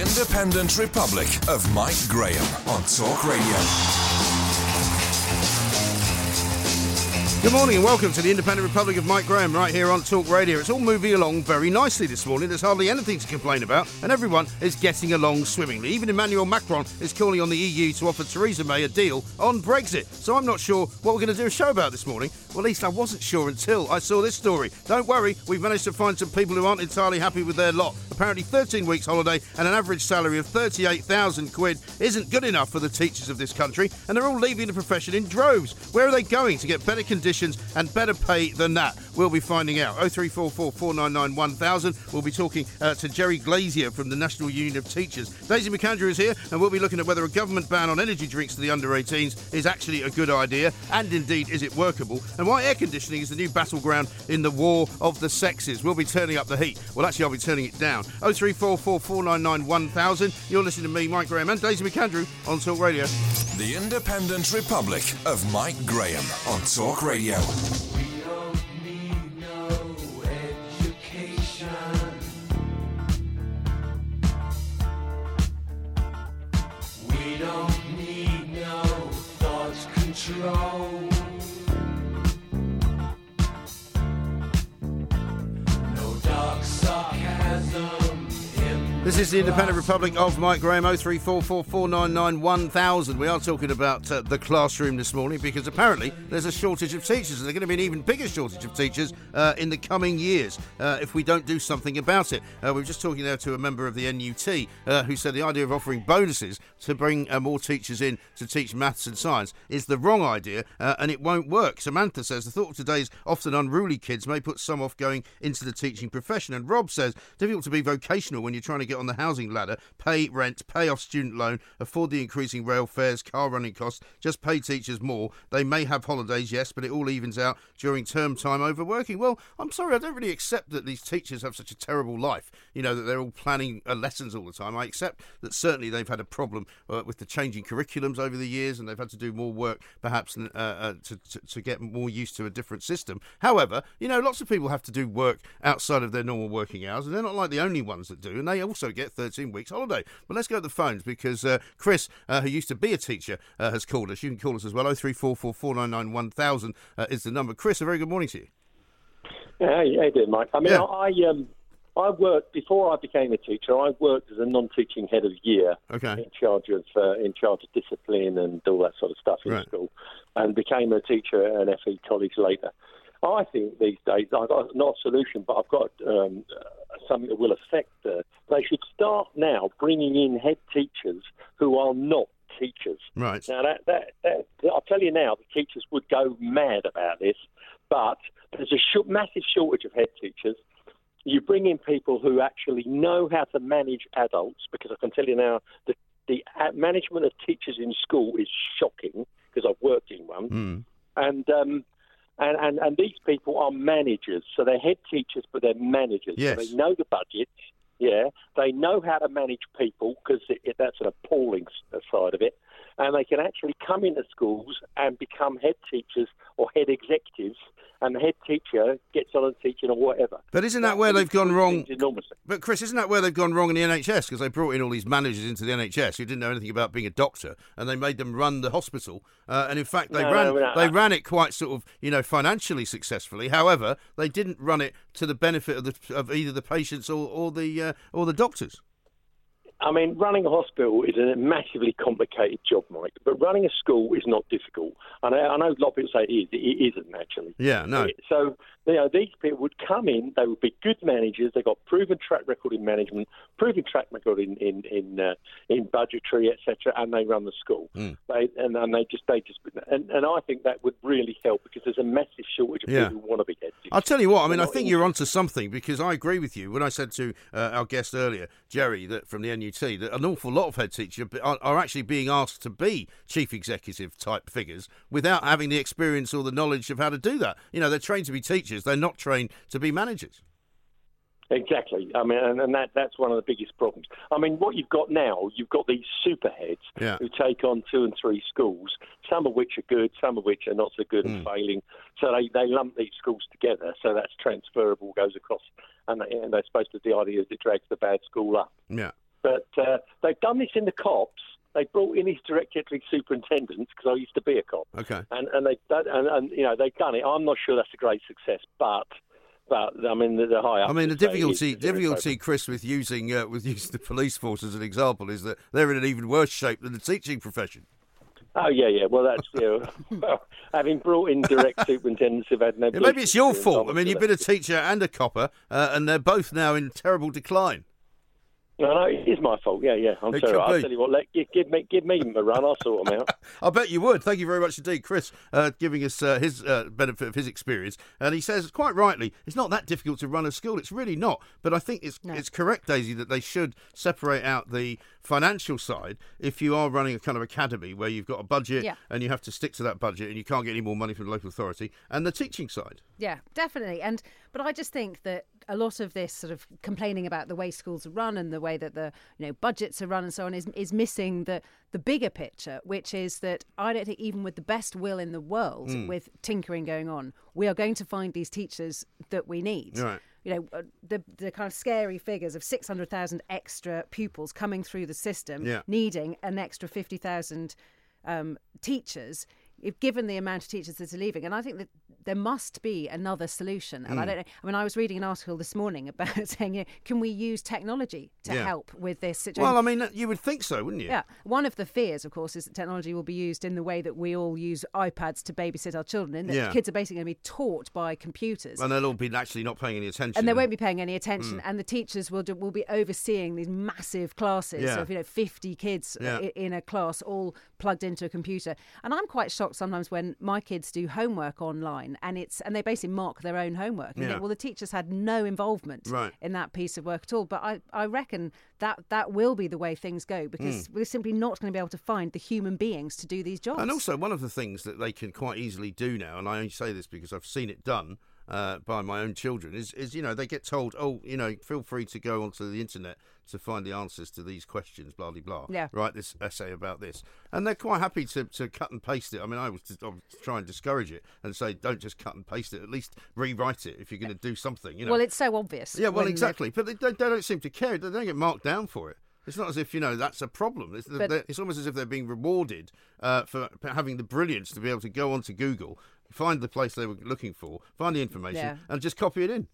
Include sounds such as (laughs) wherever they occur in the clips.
Independent Republic of Mike Graham on Talk Radio. Good morning and welcome to the Independent Republic of Mike Graham right here on Talk Radio. It's all moving along very nicely this morning. There's hardly anything to complain about, and everyone is getting along swimmingly. Even Emmanuel Macron is calling on the EU to offer Theresa May a deal on Brexit. So I'm not sure what we're going to do a show about this morning. Well, at least I wasn't sure until I saw this story. Don't worry, we've managed to find some people who aren't entirely happy with their lot. Apparently, 13 weeks holiday and an average salary of 38,000 quid isn't good enough for the teachers of this country, and they're all leaving the profession in droves. Where are they going to get better conditions? and better pay than that? We'll be finding out. 0344 499 1000. We'll be talking uh, to Jerry Glazier from the National Union of Teachers. Daisy McAndrew is here, and we'll be looking at whether a government ban on energy drinks to the under 18s is actually a good idea, and indeed, is it workable? And why air conditioning is the new battleground in the war of the sexes. We'll be turning up the heat. Well, actually, I'll be turning it down. 0344 499 1000. You're listening to me, Mike Graham, and Daisy McAndrew on Talk Radio. The Independent Republic of Mike Graham on Talk Radio. The Independent Republic of Mike Graham, 0344 499 1000. We are talking about uh, the classroom this morning because apparently there's a shortage of teachers, and there's going to be an even bigger shortage of teachers uh, in the coming years uh, if we don't do something about it. Uh, we were just talking there to a member of the NUT uh, who said the idea of offering bonuses to bring uh, more teachers in to teach maths and science is the wrong idea and it won't work. Samantha says the thought of today's often unruly kids may put some off going into the teaching profession. And Rob says difficult to be vocational when you're trying to get on the housing ladder, pay rent, pay off student loan, afford the increasing rail fares, car running costs, just pay teachers more. They may have holidays, yes, but it all evens out during term time overworking. Well, I'm sorry, I don't really accept that these teachers have such a terrible life, you know, that they're all planning uh, lessons all the time. I accept that certainly they've had a problem uh, with the changing curriculums over the years and they've had to do more work perhaps uh, uh, to, to, to get more used to a different system. However, you know, lots of people have to do work outside of their normal working hours and they're not like the only ones that do, and they also get 13 weeks holiday. But let's go to the phones because uh, Chris, uh, who used to be a teacher, uh, has called us. You can call us as well. 0344 499 1000 uh, is the number. Chris, a very good morning to you. Yeah, how you, how you doing, Mike? I mean, Yeah. I um, I worked before I became a teacher. I worked as a non-teaching head of year, Okay. in charge of uh, in charge of discipline and all that sort of stuff in Right. school, and became a teacher at an FE college later. I think these days I've got not a solution, but I've got um, something that will affect. Uh, they should start now bringing in head teachers who are not teachers. Right. Now that, that, that I'll tell you now, the teachers would go mad about this, but there's a sh- massive shortage of head teachers. You bring in people who actually know how to manage adults, because I can tell you now the the management of teachers in school is shocking because I've worked in one, Mm. and um, and, and and these people are managers, so they're head teachers, but they're managers. Yes. So they know the budgets. Yeah, they know how to manage people because that's an appalling uh, side of it, and they can actually come into schools and become head teachers or head executives, and the head teacher gets on and teaching or whatever. But isn't that where they've gone wrong? Enormously. But Chris, isn't that where they've gone wrong in the NHS? Because they brought in all these managers into the NHS who didn't know anything about being a doctor, and they made them run the hospital. Uh, and in fact, they No, ran no, no, they ran it quite sort of you know financially successfully. However, they didn't run it to the benefit of the of either the patients or, or the uh, or the doctors. I mean, running a hospital is a massively complicated job, Mike. But running a school is not difficult. And I, I know a lot of people say it is. It isn't actually. Yeah, no. So you know, these people would come in. They would be good managers. they've got proven track record in management, proven track record in in in, uh, in budgetary, etc. And they run the school. Hmm. They and, and they just they just and, and I think that would really help because there's a massive shortage of Yeah. people who want to be head. I'll tell you what. I mean, I think you're onto something because I agree with you when I said to uh, our guest earlier, Jerry, that from the That an awful lot of head teachers are, are actually being asked to be chief executive type figures without having the experience or the knowledge of how to do that. You know, they're trained to be teachers; they're not trained to be managers. Exactly. I mean, and, and that that's one of the biggest problems. I mean, what you've got now, you've got these superheads Yeah. who take on two and three schools, some of which are good, some of which are not so good Hmm. and failing. So they, they lump these schools together. So that's transferable, goes across, and, they, and they're supposed to. The idea is it drags the bad school up. Yeah. But uh, they've done this in the cops. They brought in his directory superintendents because I used to be a cop Okay. and and they done- and, and you know they've done it. I'm not sure that's a great success, but but I mean the, the high up. I mean, the say it is difficulty, difficulty, Chris, with using uh, with (laughs) using the police force as an example is that they're in an even worse shape than the teaching profession. Oh yeah, yeah. Well, that's you (laughs) know, well, having brought in direct superintendents who've had no. Yeah, maybe it's your fault. I mean, you've been a teacher and a copper, uh, and they're both now in terrible decline. No, no, it is my fault. Yeah, yeah. I'm It sorry. I'll tell you what. Let, give, give me, give me a run. I'll sort them out. (laughs) I bet you would. Thank you very much indeed, Chris, uh, giving us uh, his uh, benefit of his experience. And he says quite rightly, it's not that difficult to run a school. It's really not. But I think it's it's correct, Daisy, that they should separate out the financial side if you are running a kind of academy where you've got a budget Yeah. and you have to stick to that budget and you can't get any more money from the local authority, and the teaching side. Yeah, definitely. And but I just think that a lot of this sort of complaining about the way schools are run and the way that the you know budgets are run and so on is is missing the the bigger picture, which is that I don't think even with the best will in the world, Hmm. with tinkering going on, we are going to find these teachers that we need. Right. You know, uh, the the kind of scary figures of six hundred thousand extra pupils coming through the system, Yeah. needing an extra fifty thousand um, teachers. If given the amount of teachers that are leaving, and I think that there must be another solution. And I Hmm. don't know. I mean, I was reading an article this morning about (laughs) saying, you know, can we use technology to Yeah. help with this situation? Well, I mean, you would think so, wouldn't you? Yeah, one of the fears, of course, is that technology will be used in the way that we all use iPads to babysit our children. In that Yeah. kids are basically going to be taught by computers, And they'll all be actually not paying any attention. and they won't be paying any attention. Mm. And the teachers will do, will be overseeing these massive classes Yeah. of you know fifty kids Yeah. in a class, all plugged into a computer. And I'm quite shocked sometimes when my kids do homework online, and it's and they basically mark their own homework. Yeah. think, well, the teachers had no involvement Right. in that piece of work at all. But I, I reckon that that will be the way things go because we're simply not going to be able to find the human beings to do these jobs. Mm. And also, one of the things that they can quite easily do now, and I only say this because I've seen it done uh, by my own children, is, is you know they get told, oh, you know, feel free to go onto the internet to find the answers to these questions, blah blah blah. Yeah. Write this essay about this, and they're quite happy to, to cut and paste it. I mean, I was, I was try and discourage it and say, don't just cut and paste it. At least rewrite it if you're going to do something. You know. well, it's so obvious. Yeah, well, exactly. But they, they, they don't seem to care. They don't get marked down for it. It's not as if you know that's a problem. It's, it's almost as if they're being rewarded uh, for having the brilliance to be able to go onto Google, find the place they were looking for, find the information, Yeah. and just copy it in.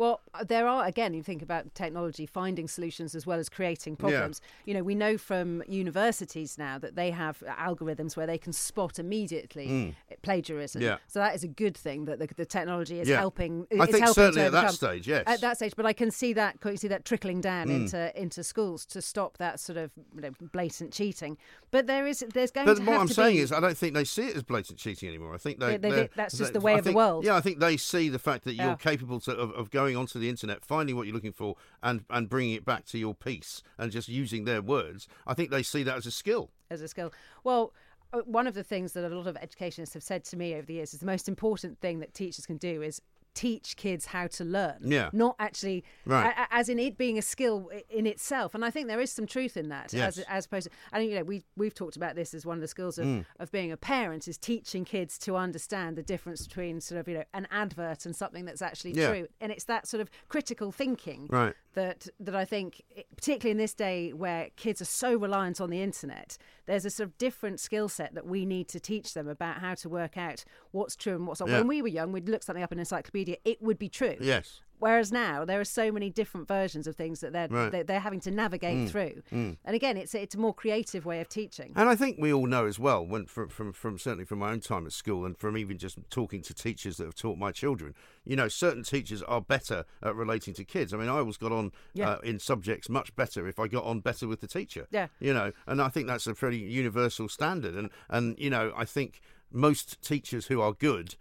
Well, uh, there are again. You think about technology finding solutions as well as creating problems. You know, we know from universities now that they have algorithms where they can spot immediately plagiarism. Mm. Yeah. So that is a good thing that the, the technology is Yeah. helping. I think helping certainly at that stage, yes. At that stage, but I can see that. Can you see that trickling down Mm. into into schools to stop that sort of you know, blatant cheating? But there is there's going But to But what I'm saying be, is, I don't think they see it as blatant cheating anymore. I think they, They- that's just the way I of the world. Yeah, I think they see the fact that you're Yeah. capable to, of, of going onto the internet, finding what you're looking for, and and bringing it back to your piece, and just using their words. I think they see that as a skill. as a skill. Well, uh, one of the things that a lot of educationists have said to me over the years is the most important thing that teachers can do is teach kids how to learn. Yeah. Not actually, Right. a- as in it being a skill in itself. And I think there is some truth in that. Yes. As, as opposed to, and you know, we, we've talked about this as one of the skills of, Mm. of being a parent is teaching kids to understand the difference between sort of, you know, an advert and something that's actually Yeah. true. And it's that sort of critical thinking Right. that that I think, particularly in this day where kids are so reliant on the internet, there's a sort of different skill set that we need to teach them about how to work out what's true and what's not. Yeah. When we were young, we'd look something up in an encyclopedia; it would be true. Yes. Whereas now there are so many different versions of things that they're Right. Mm. they're, they're having to navigate through. And again, it's it's a more creative way of teaching. And I think we all know as well, when from, from from certainly from my own time at school, and from even just talking to teachers that have taught my children, you know, certain teachers are better at relating to kids. I mean, I always got on Yeah. uh, in subjects much better if I got on better with the teacher. Yeah. you know, and I think that's a pretty universal standard. And and you know, I think most teachers who are good.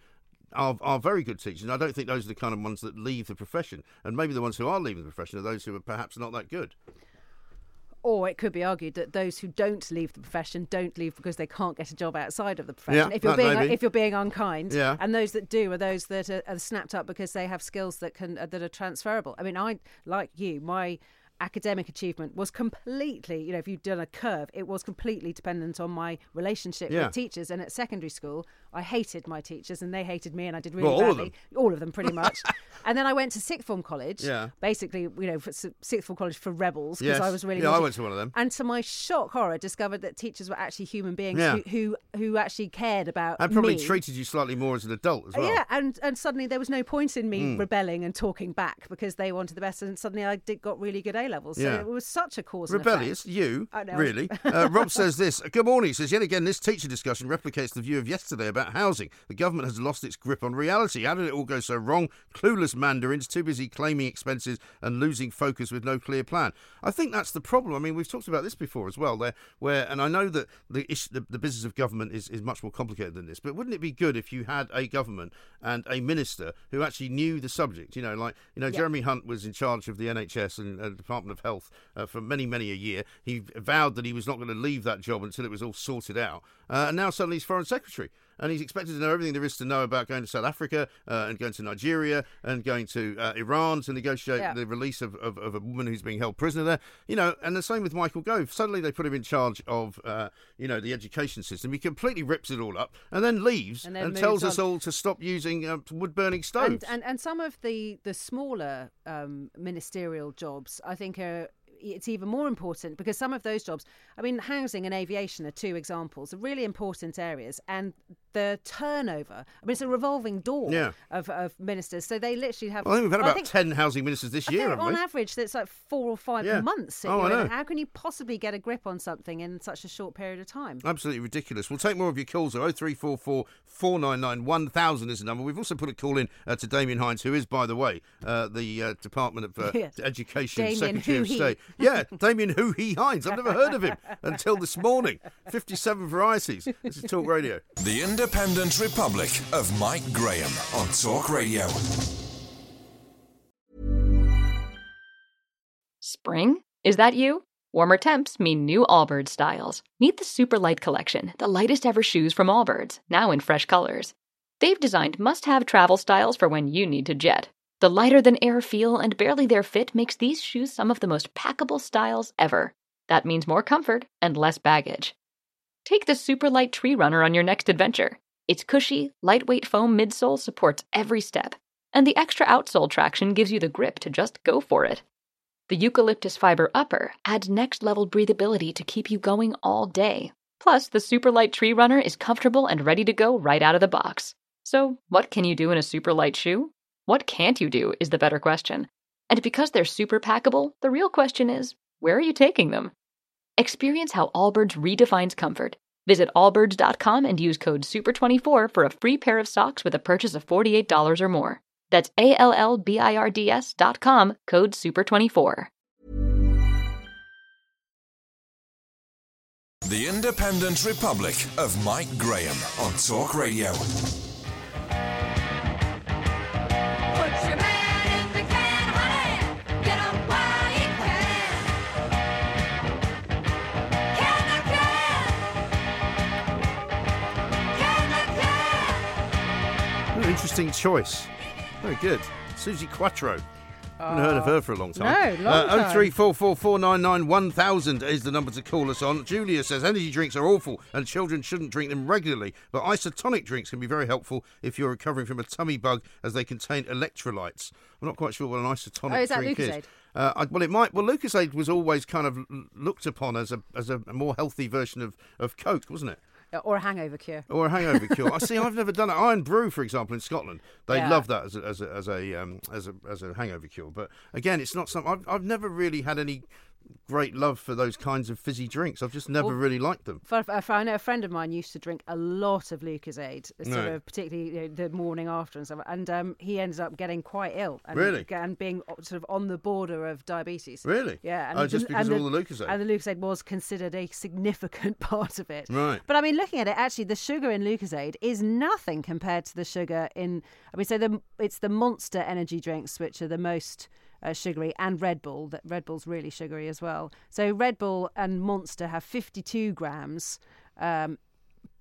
Are, are very good teachers. And I don't think those are the kind of ones that leave the profession. And maybe the ones who are leaving the profession are those who are perhaps not that good. Or it could be argued that those who don't leave the profession don't leave because they can't get a job outside of the profession. Yeah, if you're being may be. if you're being unkind, Yeah. and those that do are those that are, are snapped up because they have skills that can uh, that are transferable. I mean, I like you, my academic achievement was completely, you know, if you'd done a curve, it was completely dependent on my relationship Yeah. with teachers. And at secondary school, I hated my teachers and they hated me, and I did really Well, all of badly. All of them, pretty much. (laughs) and then I went to sixth form college. Yeah. Basically, you know, for, sixth form college for rebels because Yes. I was really. Yeah, I went to one of them. And to my shock horror, discovered that teachers were actually human beings Yeah. who, who who actually cared about And probably me. treated you slightly more as an adult as well. Yeah, and and suddenly there was no point in me hmm. rebelling and talking back because they wanted the best, and suddenly I did got really good A levels. So Yeah. it was such a cause. Rebellious, you, really. (laughs) Uh, Rob says this. Good morning. He says, yet again, this teacher discussion replicates the view of yesterday about housing. The government has lost its grip on reality. How did it all go so wrong? Clueless mandarins, too busy claiming expenses and losing focus with no clear plan. I think that's the problem. I mean, we've talked about this before as well, there, where, and I know that the, ish, the, the business of government is, is much more complicated than this, but wouldn't it be good if you had a government and a minister who actually knew the subject? You know, like, you know, Jeremy Hunt was in charge of the NHS and uh, Department of Health uh, for many, many a year. He vowed that he was not going to leave that job until it was all sorted out. Uh, and now suddenly he's Foreign Secretary. And he's expected to know everything there is to know about going to South Africa uh, and going to Nigeria and going to uh, Iran to negotiate Yeah. the release of, of, of a woman who's being held prisoner there. You know, and the same with Michael Gove. Suddenly they put him in charge of, uh, you know, the education system. He completely rips it all up and then leaves And and, then moves tells us all to stop using uh, wood burning stoves. And, and and some of the the smaller um, ministerial jobs, I think, are it's even more important because some of those jobs, I mean, housing and aviation are two examples, are really important areas, and the turnover. I mean, it's a revolving door Yeah. of, of ministers, so they literally have. well, I think we've had about think- 10 housing ministers this I year, think on we? average, that's like four or five Yeah. months. Oh, I know. How can you possibly get a grip on something in such a short period of time? Absolutely ridiculous. We'll take more of your calls though. 0344 499 1000 is the number. We've also put a call in uh, to Damian Hinds, who is, by the way, uh, the uh, Department of uh, (laughs) Yes. Education Damian Secretary of Who He. State. (laughs) Yeah, Damian Who He Hinds. I've never heard of him (laughs) until this morning. 57 varieties. This is Talk Radio. The Independent Republic of Mike Graham on Talk Radio. Spring? Is that you? Warmer temps mean new Allbirds styles. Meet the Super Light Collection, the lightest ever shoes from Allbirds, now in fresh colors. They've designed must have travel styles for when you need to jet. The lighter than air feel and barely there fit makes these shoes some of the most packable styles ever. That means more comfort and less baggage. Take the Super Light Tree Runner on your next adventure. Its cushy, lightweight foam midsole supports every step, and the extra outsole traction gives you the grip to just go for it. The eucalyptus fiber upper adds next level breathability to keep you going all day. Plus, the super light tree runner is comfortable and ready to go right out of the box. So, what can you do in a super light shoe? What can't you do is the better question. And because they're super packable, the real question is where are you taking them? Experience how Allbirds redefines comfort. Visit allbirds.com and use code SUPER24 for a free pair of socks with a purchase of $48 or more. That's A L L B I R D S dot com, code SUPER24. The Independent Republic of Mike Graham on Talk Radio. Interesting choice. Very good. Suzi Quatro. I haven't heard of her for a long time. No, long uh, time. 0344499 1000 is the number to call us on. Julia says energy drinks are awful and children shouldn't drink them regularly, but isotonic drinks can be very helpful if you're recovering from a tummy bug as they contain electrolytes. I'm not quite sure what an isotonic Oh, is that drink Lucozade? is. Uh, I, well, it might. Well, Lucozade was always kind of looked upon as a as a more healthy version of, of Coke, wasn't it? Or a hangover cure. Or a hangover cure. I see. I've never done it. Irn-Bru, for example, in Scotland, they Yeah. love that as a as a as a, um, as a as a hangover cure. But again, it's not something I've I've never really had any great love for those kinds of fizzy drinks. I've just never Well, really liked them. For, for, I know a friend of mine used to drink a lot of Lucozade, sort Right. of particularly you know, the morning after and stuff, and um, he ended up getting quite ill. And, Really? And being sort of on the border of diabetes. Really? Yeah. And Oh, just because and of all the Lucozade, And the Lucozade was considered a significant (laughs) part of it. Right. But I mean, looking at it, actually, the sugar in Lucozade is nothing compared to the sugar in. I mean, so the it's the Monster energy drinks which are the most uh, sugary, and Red Bull. That Red Bull's really sugary as well. So Red Bull and Monster have 52 grams. Um,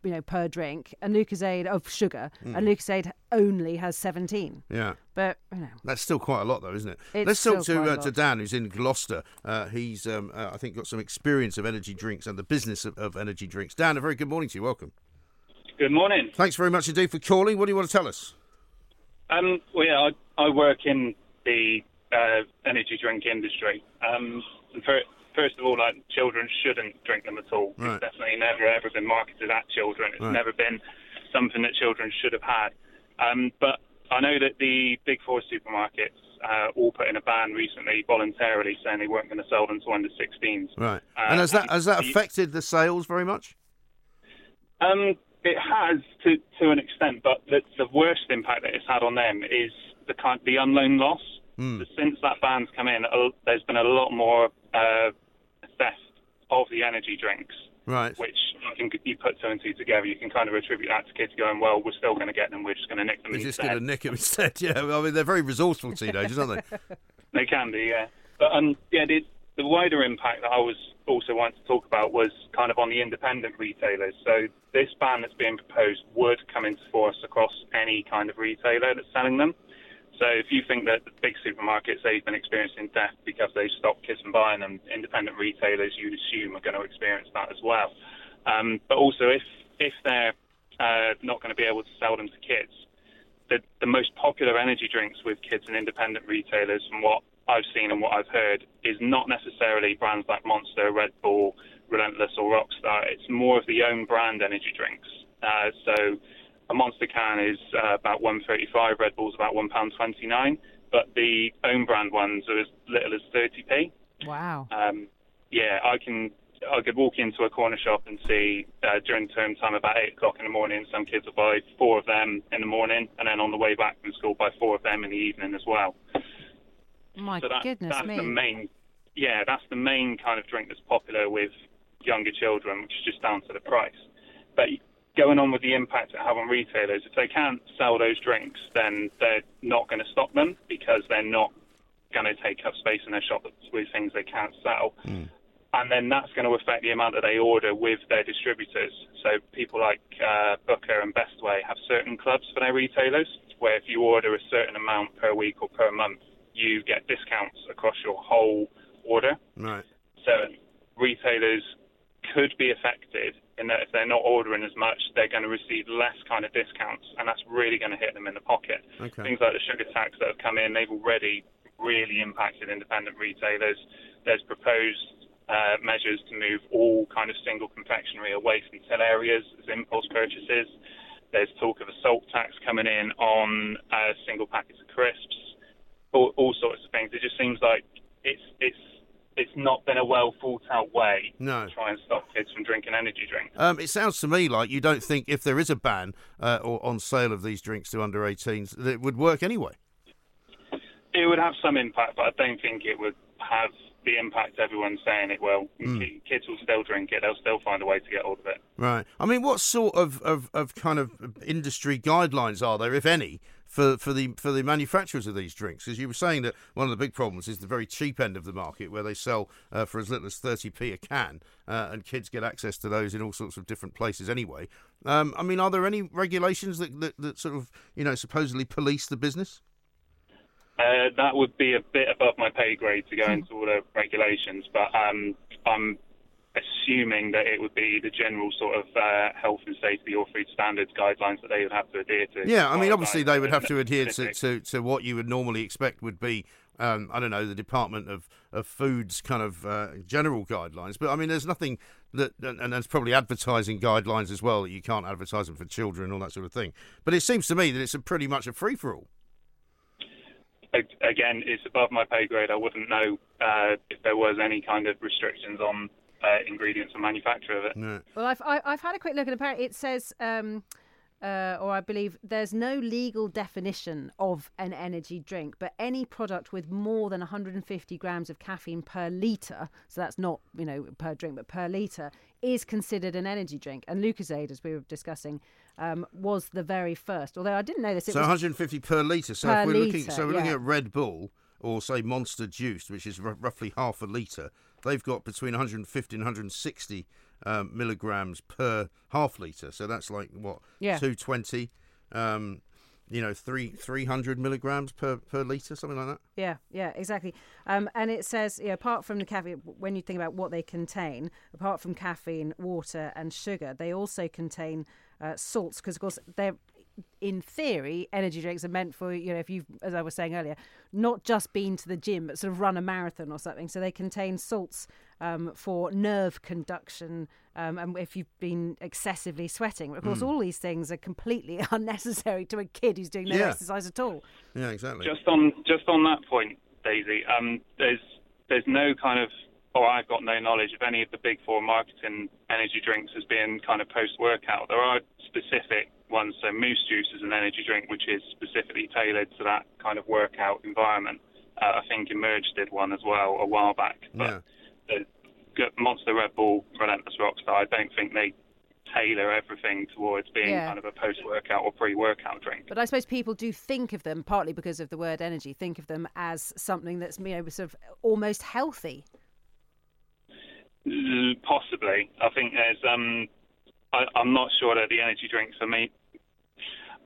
you know, per drink, and Lucozade of sugar, Hmm. and Lucozade only has 17. Yeah. But you know, That's still quite a lot, though, isn't it? It's Let's talk still to uh, to. Dan, who's in Gloucester. Uh, he's, um, uh, I think, got some experience of energy drinks and the business of, of energy drinks. Dan, a very good morning to you. Welcome. Good morning. Thanks very much indeed for calling. What do you want to tell us? Um, well, yeah, I, I work in the uh, energy drink industry. Um, fir- first of all, like children shouldn't drink them at all. Right. It's definitely never ever been marketed at children. It's Right. never been something that children should have had. Um, but I know that the big four supermarkets uh, all put in a ban recently voluntarily, saying they weren't going to sell them to under 16s. Right. Uh, and has that has that affected the sales very much? Um, it has to to an extent, but the, the worst impact that it's had on them is the kind the unknown loss. Hmm. Since that ban's come in, there's been a lot more uh, theft of the energy drinks, Right. which you can you put two and two together. You can kind of attribute that to kids going, "Well, we're still going to get them. We're just going to nick them We're just instead." going to nick them instead. (laughs) Yeah. I mean, they're very resourceful teenagers, aren't they? (laughs) They can be, yeah. But um, yeah, the, the wider impact that I was also wanting to talk about was kind of on the independent retailers. So this ban that's being proposed would come into force across any kind of retailer that's selling them. So if you think that the big supermarkets they've been experiencing death because they stopped kids from buying them, independent retailers you'd assume are going to experience that as well. Um, but also if if they're uh, not going to be able to sell them to kids, the, the most popular energy drinks with kids and independent retailers, from what I've seen and what I've heard, is not necessarily brands like Monster, Red Bull, Relentless, or Rockstar. It's more of the own brand energy drinks. Uh, so a Monster can is uh, about 135, Red Bull's about one pound 29, but the own brand ones are as little as 30p. wow. Um, yeah, I can. I could walk into a corner shop and see uh, during term time about eight o'clock in the morning. Some kids will buy four of them in the morning, and then on the way back from school buy four of them in the evening as well. My so that, goodness that's me. the main. Yeah, that's the main kind of drink that's popular with younger children, which is just down to the price. But going on with the impact it have on retailers, if they can't sell those drinks, then they're not going to stock them because they're not going to take up space in their shop with things they can't sell. And then that's going to affect the amount that they order with their distributors. So people like uh, Booker and Bestway have certain clubs for their retailers, where if you order a certain amount per week or per month, you get discounts across your whole order. Right. So retailers could be affected in that if they're not ordering as much, they're going to receive less kind of discounts, and that's really going to hit them in the pocket. Okay. Things like the sugar tax that have come in, they've already really impacted independent retailers. There's proposed uh, measures to move all kind of single confectionery away from till areas as impulse purchases. There's talk of a salt tax coming in on uh, single packets of crisps, all, all sorts of things. It just seems like it's it's it's not been a well thought out way No. to try and stop kids from drinking energy drinks. Um, it sounds to me like you don't think if there is a ban uh, or on sale of these drinks to under 18s that it would work anyway. It would have some impact, but I don't think it would have the impact everyone's saying it will. Ki- Kids will still drink it; they'll still find a way to get hold of it. Right. I mean, what sort of, of, of kind of industry guidelines are there, if any, for, for the for the manufacturers of these drinks? Because you were saying that one of the big problems is the very cheap end of the market, where they sell uh, for as little as thirty p a can, uh, and kids get access to those in all sorts of different places anyway. Um, I mean, are there any regulations that, that that sort of you know supposedly police the business? Uh, that would be a bit above my pay grade to go into all the regulations, but um, I'm assuming that it would be the general sort of uh, health and safety or food standards guidelines that they would have to adhere to. Yeah, I mean, obviously they would have to adhere to, to, to what you would normally expect would be, um, I don't know, the Department of, of Food's kind of uh, general guidelines. But I mean, there's nothing that, and, and there's probably advertising guidelines as well that you can't advertise them for children and all that sort of thing. But it seems to me that it's a pretty much a free for all. Again, it's above my pay grade. I wouldn't know uh, if there was any kind of restrictions on uh, ingredients and manufacture of it. No. Well, I've I, I've had a quick look, and apparently it says, um, uh, or I believe there's no legal definition of an energy drink, but any product with more than 150 grams of caffeine per litre, so that's not you know per drink, but per litre, is considered an energy drink. And Lucozade, as we were discussing, um, was the very first. Although I didn't know this. It So was 150 per litre. So Per if we're looking, so we're looking at Red Bull or say Monster Juice, which is r- roughly half a litre. They've got between 150 and 160 um, milligrams per half litre. So that's like what Yeah. 220. Um, you know, three 300 milligrams per per litre, something like that. Yeah, yeah, exactly. Um, and it says, yeah, apart from the caffeine, when you think about what they contain, apart from caffeine, water, and sugar, they also contain uh, salts because, of course, they're in theory, energy drinks are meant for you know if you've, as I was saying earlier, not just been to the gym but sort of run a marathon or something. So they contain salts um, for nerve conduction, um, and if you've been excessively sweating. Of course, all these things are completely (laughs) unnecessary to a kid who's doing no Yeah. exercise at all. Yeah, exactly. Just on just on that point, Daisy, um, there's there's no kind of or I've got no knowledge of any of the big four marketing energy drinks as being kind of post workout. There are specific ones, so Moose Juice is an energy drink which is specifically tailored to that kind of workout environment. Uh, I think Emerge did one as well a while back. Yeah. But the Monster Red Bull Relentless Rockstar, I don't think they tailor everything towards being Yeah. kind of a post workout or pre workout drink. But I suppose people do think of them, partly because of the word energy, think of them as something that's you know sort of almost healthy. Possibly. I think there's. Um, I, I'm not sure that the energy drinks for me.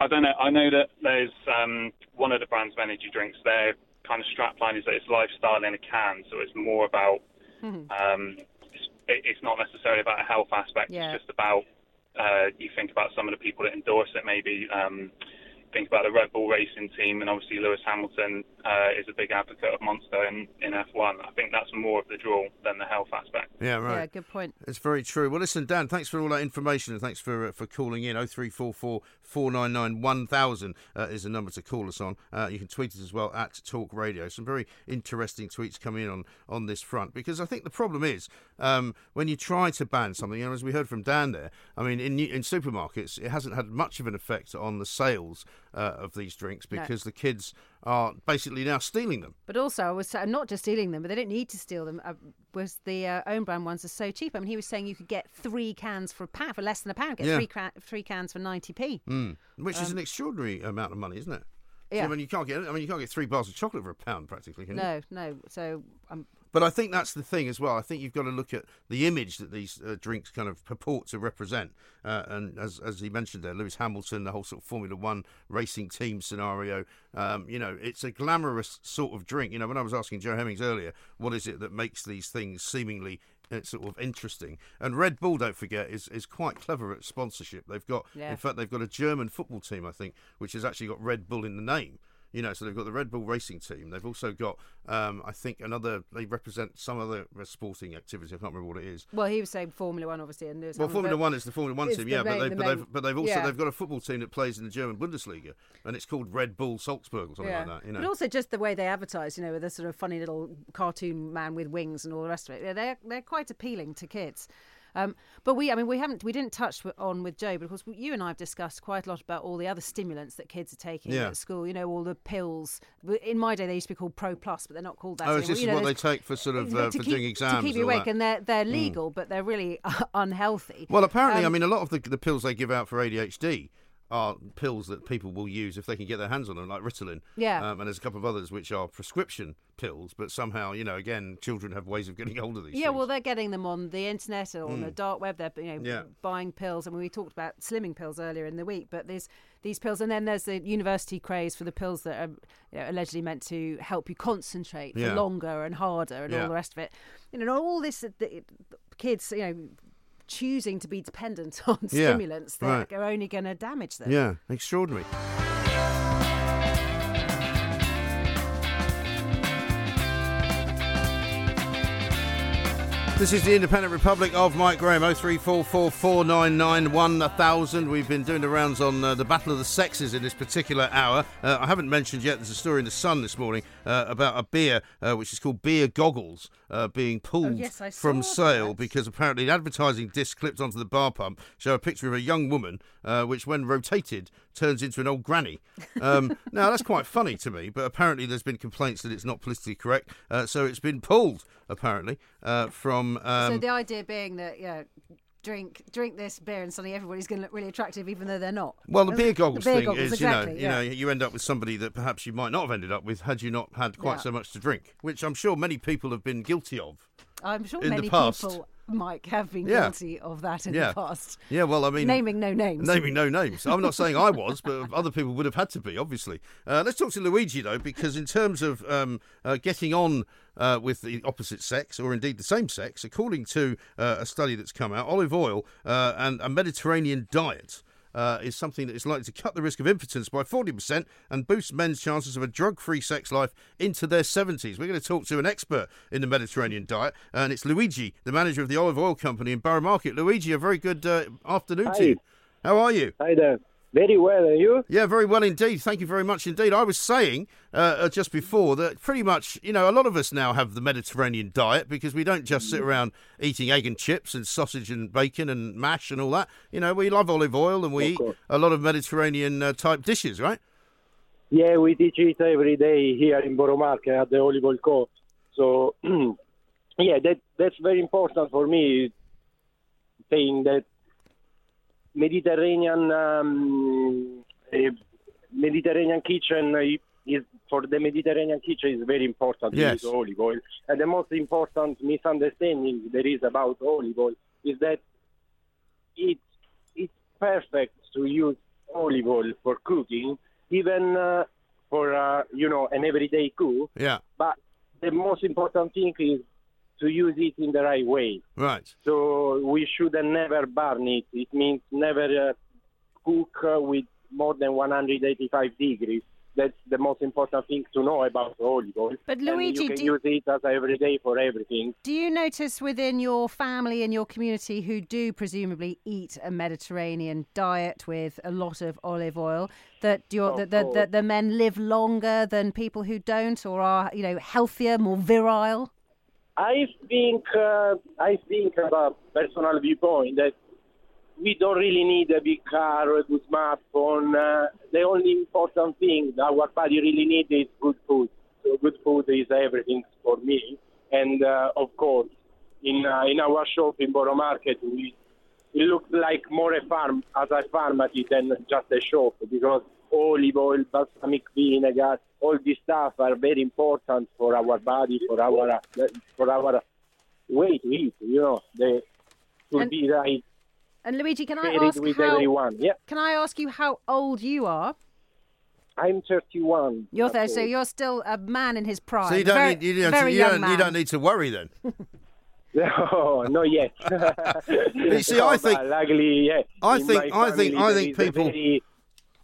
I don't know. I know that there's um, one of the brands of energy drinks. Their kind of strapline is that it's lifestyle in a can, so it's more about. Um, it's, it- it's not necessarily about a health aspect. Yeah. It's just about. Uh, you think about some of the people that endorse it. Maybe um, think about the Red Bull racing team, and obviously Lewis Hamilton uh, is a big advocate of Monster in, in F1. I think that's more of the draw than the health aspect. Yeah, right. Yeah, good point. It's very true. Well, listen, Dan, thanks for all that information and thanks for uh, for calling in. 0344 499 1000 uh, is the number to call us on. Uh, you can tweet us as well at Talk Radio. Some very interesting tweets coming in on, on this front because I think the problem is um, when you try to ban something, you know, as we heard from Dan there, I mean, in, in supermarkets, it hasn't had much of an effect on the sales uh, of these drinks No. because the kids are basically now stealing them. But also, I was sa- not just stealing them, but they don't need to steal them. Uh, was the uh, own brand ones are so cheap? I mean, he was saying you could get three cans for a pound for less than a pound. Get Yeah. three three cans for ninety p. Mm. Which is an extraordinary amount of money, isn't it? So, Yeah. I mean, you can't get. I mean, you can't get three bars of chocolate for a pound, practically. Can you? No, no. So um, But I think that's the thing as well. I think you've got to look at the image that these uh, drinks kind of purport to represent. Uh, and as as he mentioned there, Lewis Hamilton, the whole sort of Formula One racing team scenario. Um, you know, it's a glamorous sort of drink. You know, when I was asking Joe Hemmings earlier, what is it that makes these things seemingly uh, sort of interesting? And Red Bull, don't forget, is is quite clever at sponsorship. They've got, Yeah. in fact, they've got a German football team, I think, which has actually got Red Bull in the name. You know, so they've got the Red Bull racing team. They've also got, um, I think, another. They represent some other sporting activity. I can't remember what it is. well, he was saying Formula One, obviously, and there's Well, Formula One is the Formula One team, yeah, but they've, the but, main- they've but they've also yeah. they've got a football team that plays in the German Bundesliga, and it's called Red Bull Salzburg or something like that. You know, But also just the way they advertise, you know, with this sort of funny little cartoon man with wings and all the rest of it. Yeah, They're they're quite appealing to kids. Um, but we, I mean, we haven't, we didn't touch on with Joe, but of course, you and I have discussed quite a lot about all the other stimulants that kids are taking Yeah. at school. You know, all the pills. In my day, they used to be called Pro Plus, but they're not called that. oh, is anymore. this You know, what they take for sort of uh, for keep, doing exams? to keep you awake, that? and they're they're legal, but they're really (laughs) unhealthy. Well, apparently, I Um, mean, a lot of the the pills they give out for ADHD are pills that people will use if they can get their hands on them, like Ritalin. Yeah. Um, and there's a couple of others which are prescription pills, but somehow, you know, again, children have ways of getting hold of these. Yeah, things. well, they're getting them on the internet or on the dark web. They're you know Yeah. buying pills. I mean, we talked about slimming pills earlier in the week, but there's these pills, and then there's the university craze for the pills that are you know, allegedly meant to help you concentrate for Yeah. longer and harder and Yeah. all the rest of it. You know, all this the, the kids, you know. Choosing to be dependent (laughs) on Yeah, stimulants that right. are only going to damage them. Yeah, extraordinary. This is the Independent Republic of Mike Graham, 03444991000. We've been doing the rounds on uh, the Battle of the Sexes in this particular hour. Uh, I haven't mentioned yet, there's a story in The Sun this morning uh, about a beer uh, which is called Beer Goggles uh, being pulled Oh, yes, from sale that. because apparently an advertising disc clipped onto the bar pump show a picture of a young woman uh, which, when rotated, turns into an old granny. Um, (laughs) now, that's quite funny to me, but apparently there's been complaints that it's not politically correct, uh, so it's been pulled, apparently, uh, from. Um, so the idea being that yeah, drink drink this beer and suddenly everybody's going to look really attractive even though they're not. Well, the beer goggles (laughs) beer thing goggles, is, you know, exactly, you know, yeah. you end up with somebody that perhaps you might not have ended up with had you not had quite Yeah. so much to drink, which I'm sure many people have been guilty of. I'm sure in the many past. people, Mike, have been Yeah. guilty of that in Yeah. the past. Yeah, well, I mean, Naming no names. Naming no names. I'm not saying I was, but other people would have had to be, obviously. Uh, let's talk to Luigi, though, because in terms of um, uh, getting on uh, with the opposite sex, or indeed the same sex, according to uh, a study that's come out, olive oil uh, and a Mediterranean diet. Uh, is something that is likely to cut the risk of impotence by 40% and boost men's chances of a drug free sex life into their 70s. We're going to talk to an expert in the Mediterranean diet, and it's Luigi, the manager of the olive oil company in Borough Market. Luigi, a very good uh, afternoon to you. How are you? Hi there. Very well, are you? Yeah, very well indeed. Thank you very much indeed. I was saying uh, uh, just before that pretty much, you know, a lot of us now have the Mediterranean diet because we don't just sit around eating egg and chips and sausage and bacon and mash and all that. You know, we love olive oil and we eat a lot of Mediterranean uh, type dishes, right? Yeah, we teach it every day here in Borough Market at the Olive Oil Co. So, (clears throat) yeah, that that's very important for me. Saying that Mediterranean um, eh, Mediterranean kitchen is for the Mediterranean kitchen is very important Yes. olive oil. And the most important misunderstanding there is about olive oil is that it it's perfect to use olive oil for cooking, even uh, for uh, you know an everyday cook. Yeah, But the most important thing is to use it in the right way. right. So we should never burn it. It means never uh, cook uh, with more than 185 degrees. That's the most important thing to know about olive oil. But And Luigi, you can do- use it as every day for everything. Do you notice within your family and your community who do presumably eat a Mediterranean diet with a lot of olive oil that your Of that the, the, course. the men live longer than people who don't or are you know healthier, more virile? I think uh, I think about personal viewpoint that we don't really need a big car or a good smartphone. Uh, the only important thing that our body really needs is good food. So good food is everything for me. And uh, of course, in uh, in our shop in Borough Market, we like more a farm as a pharmacy than just a shop because olive oil, balsamic vinegar, all this stuff are very important for our body, for our uh, for our way to eat. You know, they should And- be right And Luigi, can I ask with how everyone. Yeah, can I ask you how old you are? I'm 31. You're there, That's so you're still a man in his prime. So you don't, very, need, you, don't, very you, young don't, man. you don't need to worry then. (laughs) (laughs) No, not yet. you see, I think- but luckily, yeah. I think- I think- I think people- very,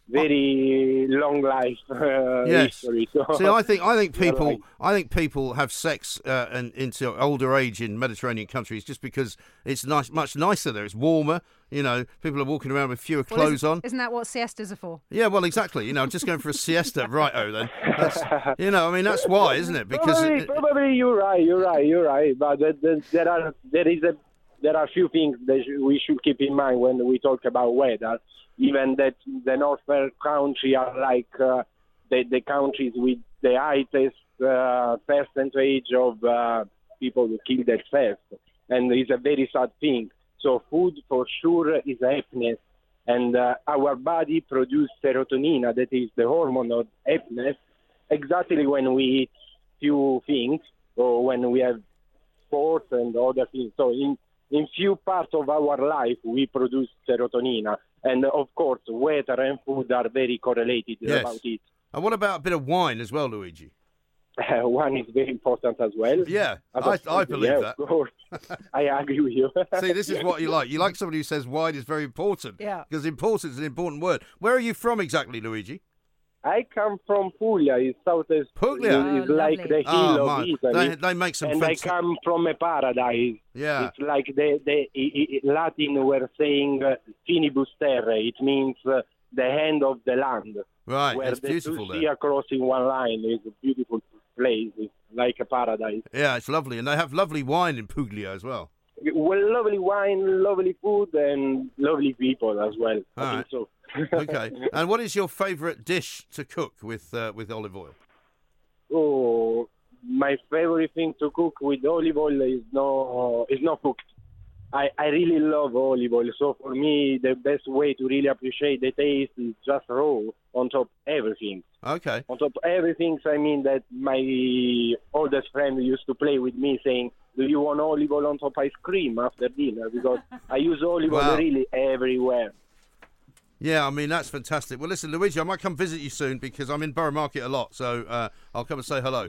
very long life uh, Yes. history. So See, I think I think (laughs) people. I think people have sex uh, and into older age in Mediterranean countries just because it's nice, much nicer there. It's warmer. You know, people are walking around with fewer Well, clothes isn't, on. Isn't that what siestas are for? Yeah, well, exactly. You know, just going for a siesta, (laughs) right? Oh, then. That's, you know, I mean, that's why, isn't it? Because probably, it- probably you're right. You're right. You're right. But there, there, there are there is a there are a few things that we should keep in mind when we talk about weather. Even that the northern country are like uh, the the countries with the highest uh, percentage of uh, people who kill themselves, and it's a very sad thing. So food for sure is happiness, and uh, our body produces serotonin, that is the hormone of happiness, exactly when we eat few things or when we have sports and other things. So in in few parts of our life we produce serotonin, and of course weather and food are very correlated Yes. about it. and what about a bit of wine as well, Luigi? (laughs) One is very important as well. Yeah, As I, a- I believe yeah, that. Of course, (laughs) I agree with you. (laughs) See, this is what you like. You like somebody who says wine is very important. Yeah. Because important is an important word. Where are you from exactly, Luigi? I come from Puglia, it's southeast. Puglia? It's Oh, like lovely. the hill Oh, of my. Italy. They, they make some and I come from a paradise. Yeah. It's like the, the i- i- Latin were saying uh, finibus terrae. It means uh, the end of the land. Right, Where it's the beautiful two there. sea are crossing one line. It's a beautiful place. It's like a paradise. Yeah, it's lovely, and they have lovely wine in Puglia as well. Well, lovely wine, lovely food, and lovely people as well. I All think so. (laughs) Okay. and what is your favourite dish to cook with uh, with olive oil? Oh, my favorite thing to cook with olive oil is no is not cooked. I, I really love olive oil. So for me, the best way to really appreciate the taste is just raw on top everything. Okay. On top everything, I mean that my oldest friend used to play with me saying, "Do you want olive oil on top ice cream after dinner?" Because (laughs) I use olive Wow. oil really everywhere. Yeah, I mean that's fantastic. Well, listen, Luigi, I might come visit you soon because I'm in Borough Market a lot, so uh, I'll come and say hello.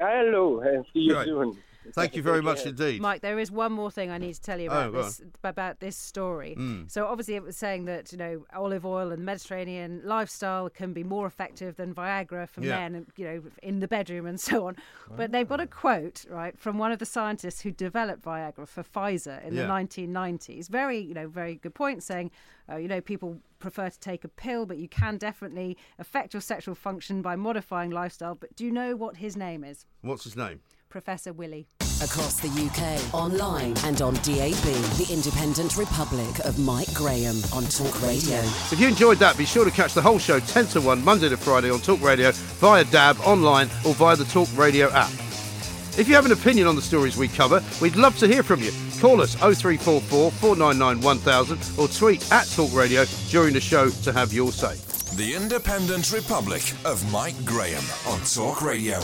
Hello, and see you Right. soon. Thank you very much care. indeed. Mike, there is one more thing I need to tell you Oh, about go this about this story. Mm. So obviously, it was saying that you know olive oil and Mediterranean lifestyle can be more effective than Viagra for Yeah. men, and you know in the bedroom and so on. But they've got a quote right from one of the scientists who developed Viagra for Pfizer in Yeah. the 1990s. Very you know very good point, saying uh, you know people prefer to take a pill, but you can definitely affect your sexual function by modifying lifestyle. But do you know what his name is? What's his name? Professor Willie. Across the UK, online and on DAB, the Independent Republic of Mike Graham on Talk Radio. If you enjoyed that, be sure to catch the whole show 10 to 1 Monday to Friday on Talk Radio via DAB, online, or via the Talk Radio app. If you have an opinion on the stories we cover, we'd love to hear from you. Call us 0344 499 1000 or tweet at Talk Radio during the show to have your say. The Independent Republic of Mike Graham on Talk Radio.